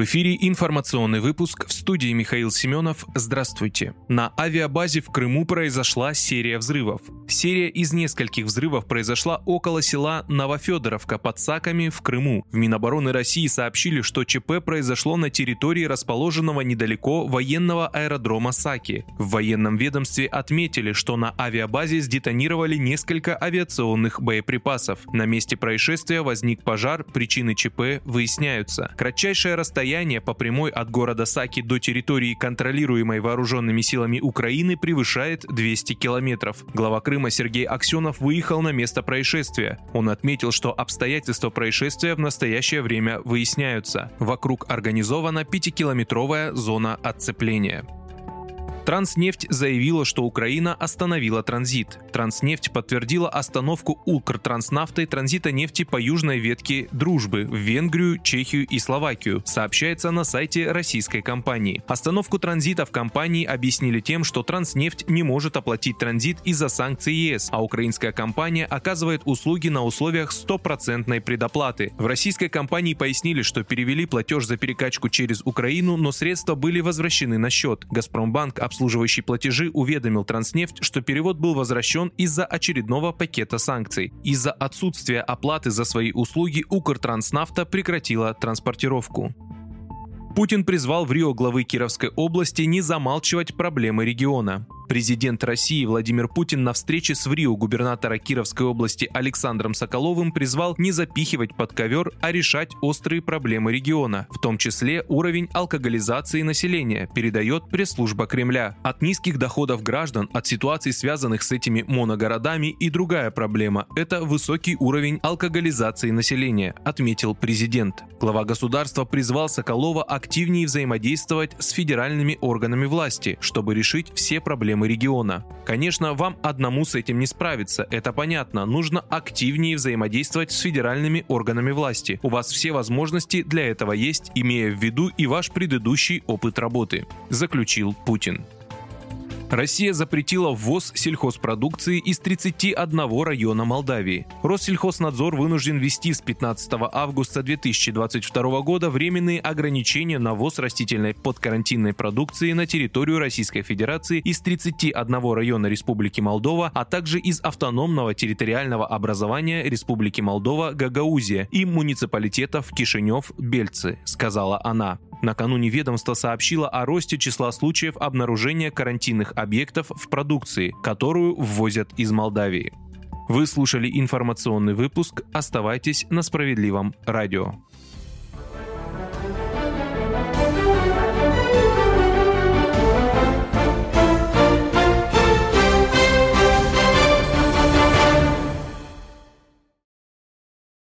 В эфире информационный выпуск в студии Михаил Семенов. Здравствуйте. На авиабазе в Крыму произошла серия взрывов. Серия из нескольких взрывов произошла около села Новофедоровка под Саками в Крыму. В Минобороны России сообщили, что ЧП произошло на территории расположенного недалеко военного аэродрома Саки. В военном ведомстве отметили, что на авиабазе сдетонировали несколько авиационных боеприпасов. На месте происшествия возник пожар, причины ЧП выясняются. Кратчайшее расстояние расстояние по прямой от города Саки до территории, контролируемой вооруженными силами Украины, превышает 200 километров. Глава Крыма Сергей Аксенов выехал на место происшествия. Он отметил, что обстоятельства происшествия в настоящее время выясняются. Вокруг организована пятикилометровая зона отцепления. Транснефть заявила, что Украина остановила транзит. Транснефть подтвердила остановку Укртранснафтой транзита нефти по южной ветке «Дружбы» в Венгрию, Чехию и Словакию, сообщается на сайте российской компании. Остановку транзита в компании объяснили тем, что Транснефть не может оплатить транзит из-за санкций ЕС, а украинская компания оказывает услуги на условиях стопроцентной предоплаты. В российской компании пояснили, что перевели платеж за перекачку через Украину, но средства были возвращены на счет. Газпромбанк обслуживающий платежи уведомил Транснефть, что перевод был возвращен из-за очередного пакета санкций. Из-за отсутствия оплаты за свои услуги Укртранснафта прекратила транспортировку. Путин призвал в Рио главы Кировской области не замалчивать проблемы региона. Президент России Владимир Путин на встрече с в Рио губернатора Кировской области Александром Соколовым призвал не запихивать под ковер, а решать острые проблемы региона, в том числе уровень алкоголизации населения, передает пресс-служба Кремля. От низких доходов граждан, от ситуаций, связанных с этими моногородами и другая проблема – это высокий уровень алкоголизации населения, отметил президент. Глава государства призвал Соколова активнее взаимодействовать с федеральными органами власти, чтобы решить все проблемы региона. Конечно, вам одному с этим не справиться, это понятно. Нужно активнее взаимодействовать с федеральными органами власти. У вас все возможности для этого есть, имея в виду и ваш предыдущий опыт работы, заключил Путин. Россия запретила ввоз сельхозпродукции из 31 района Молдавии. Россельхознадзор вынужден ввести с 15 августа 2022 года временные ограничения на ввоз растительной подкарантинной продукции на территорию Российской Федерации из 31 района Республики Молдова, а также из автономного территориального образования Республики Молдова Гагаузия и муниципалитетов Кишинев, Бельцы, сказала она. Накануне ведомство сообщило о росте числа случаев обнаружения карантинных объектов в продукции, которую ввозят из Молдавии. Вы слушали информационный выпуск. Оставайтесь на справедливом радио.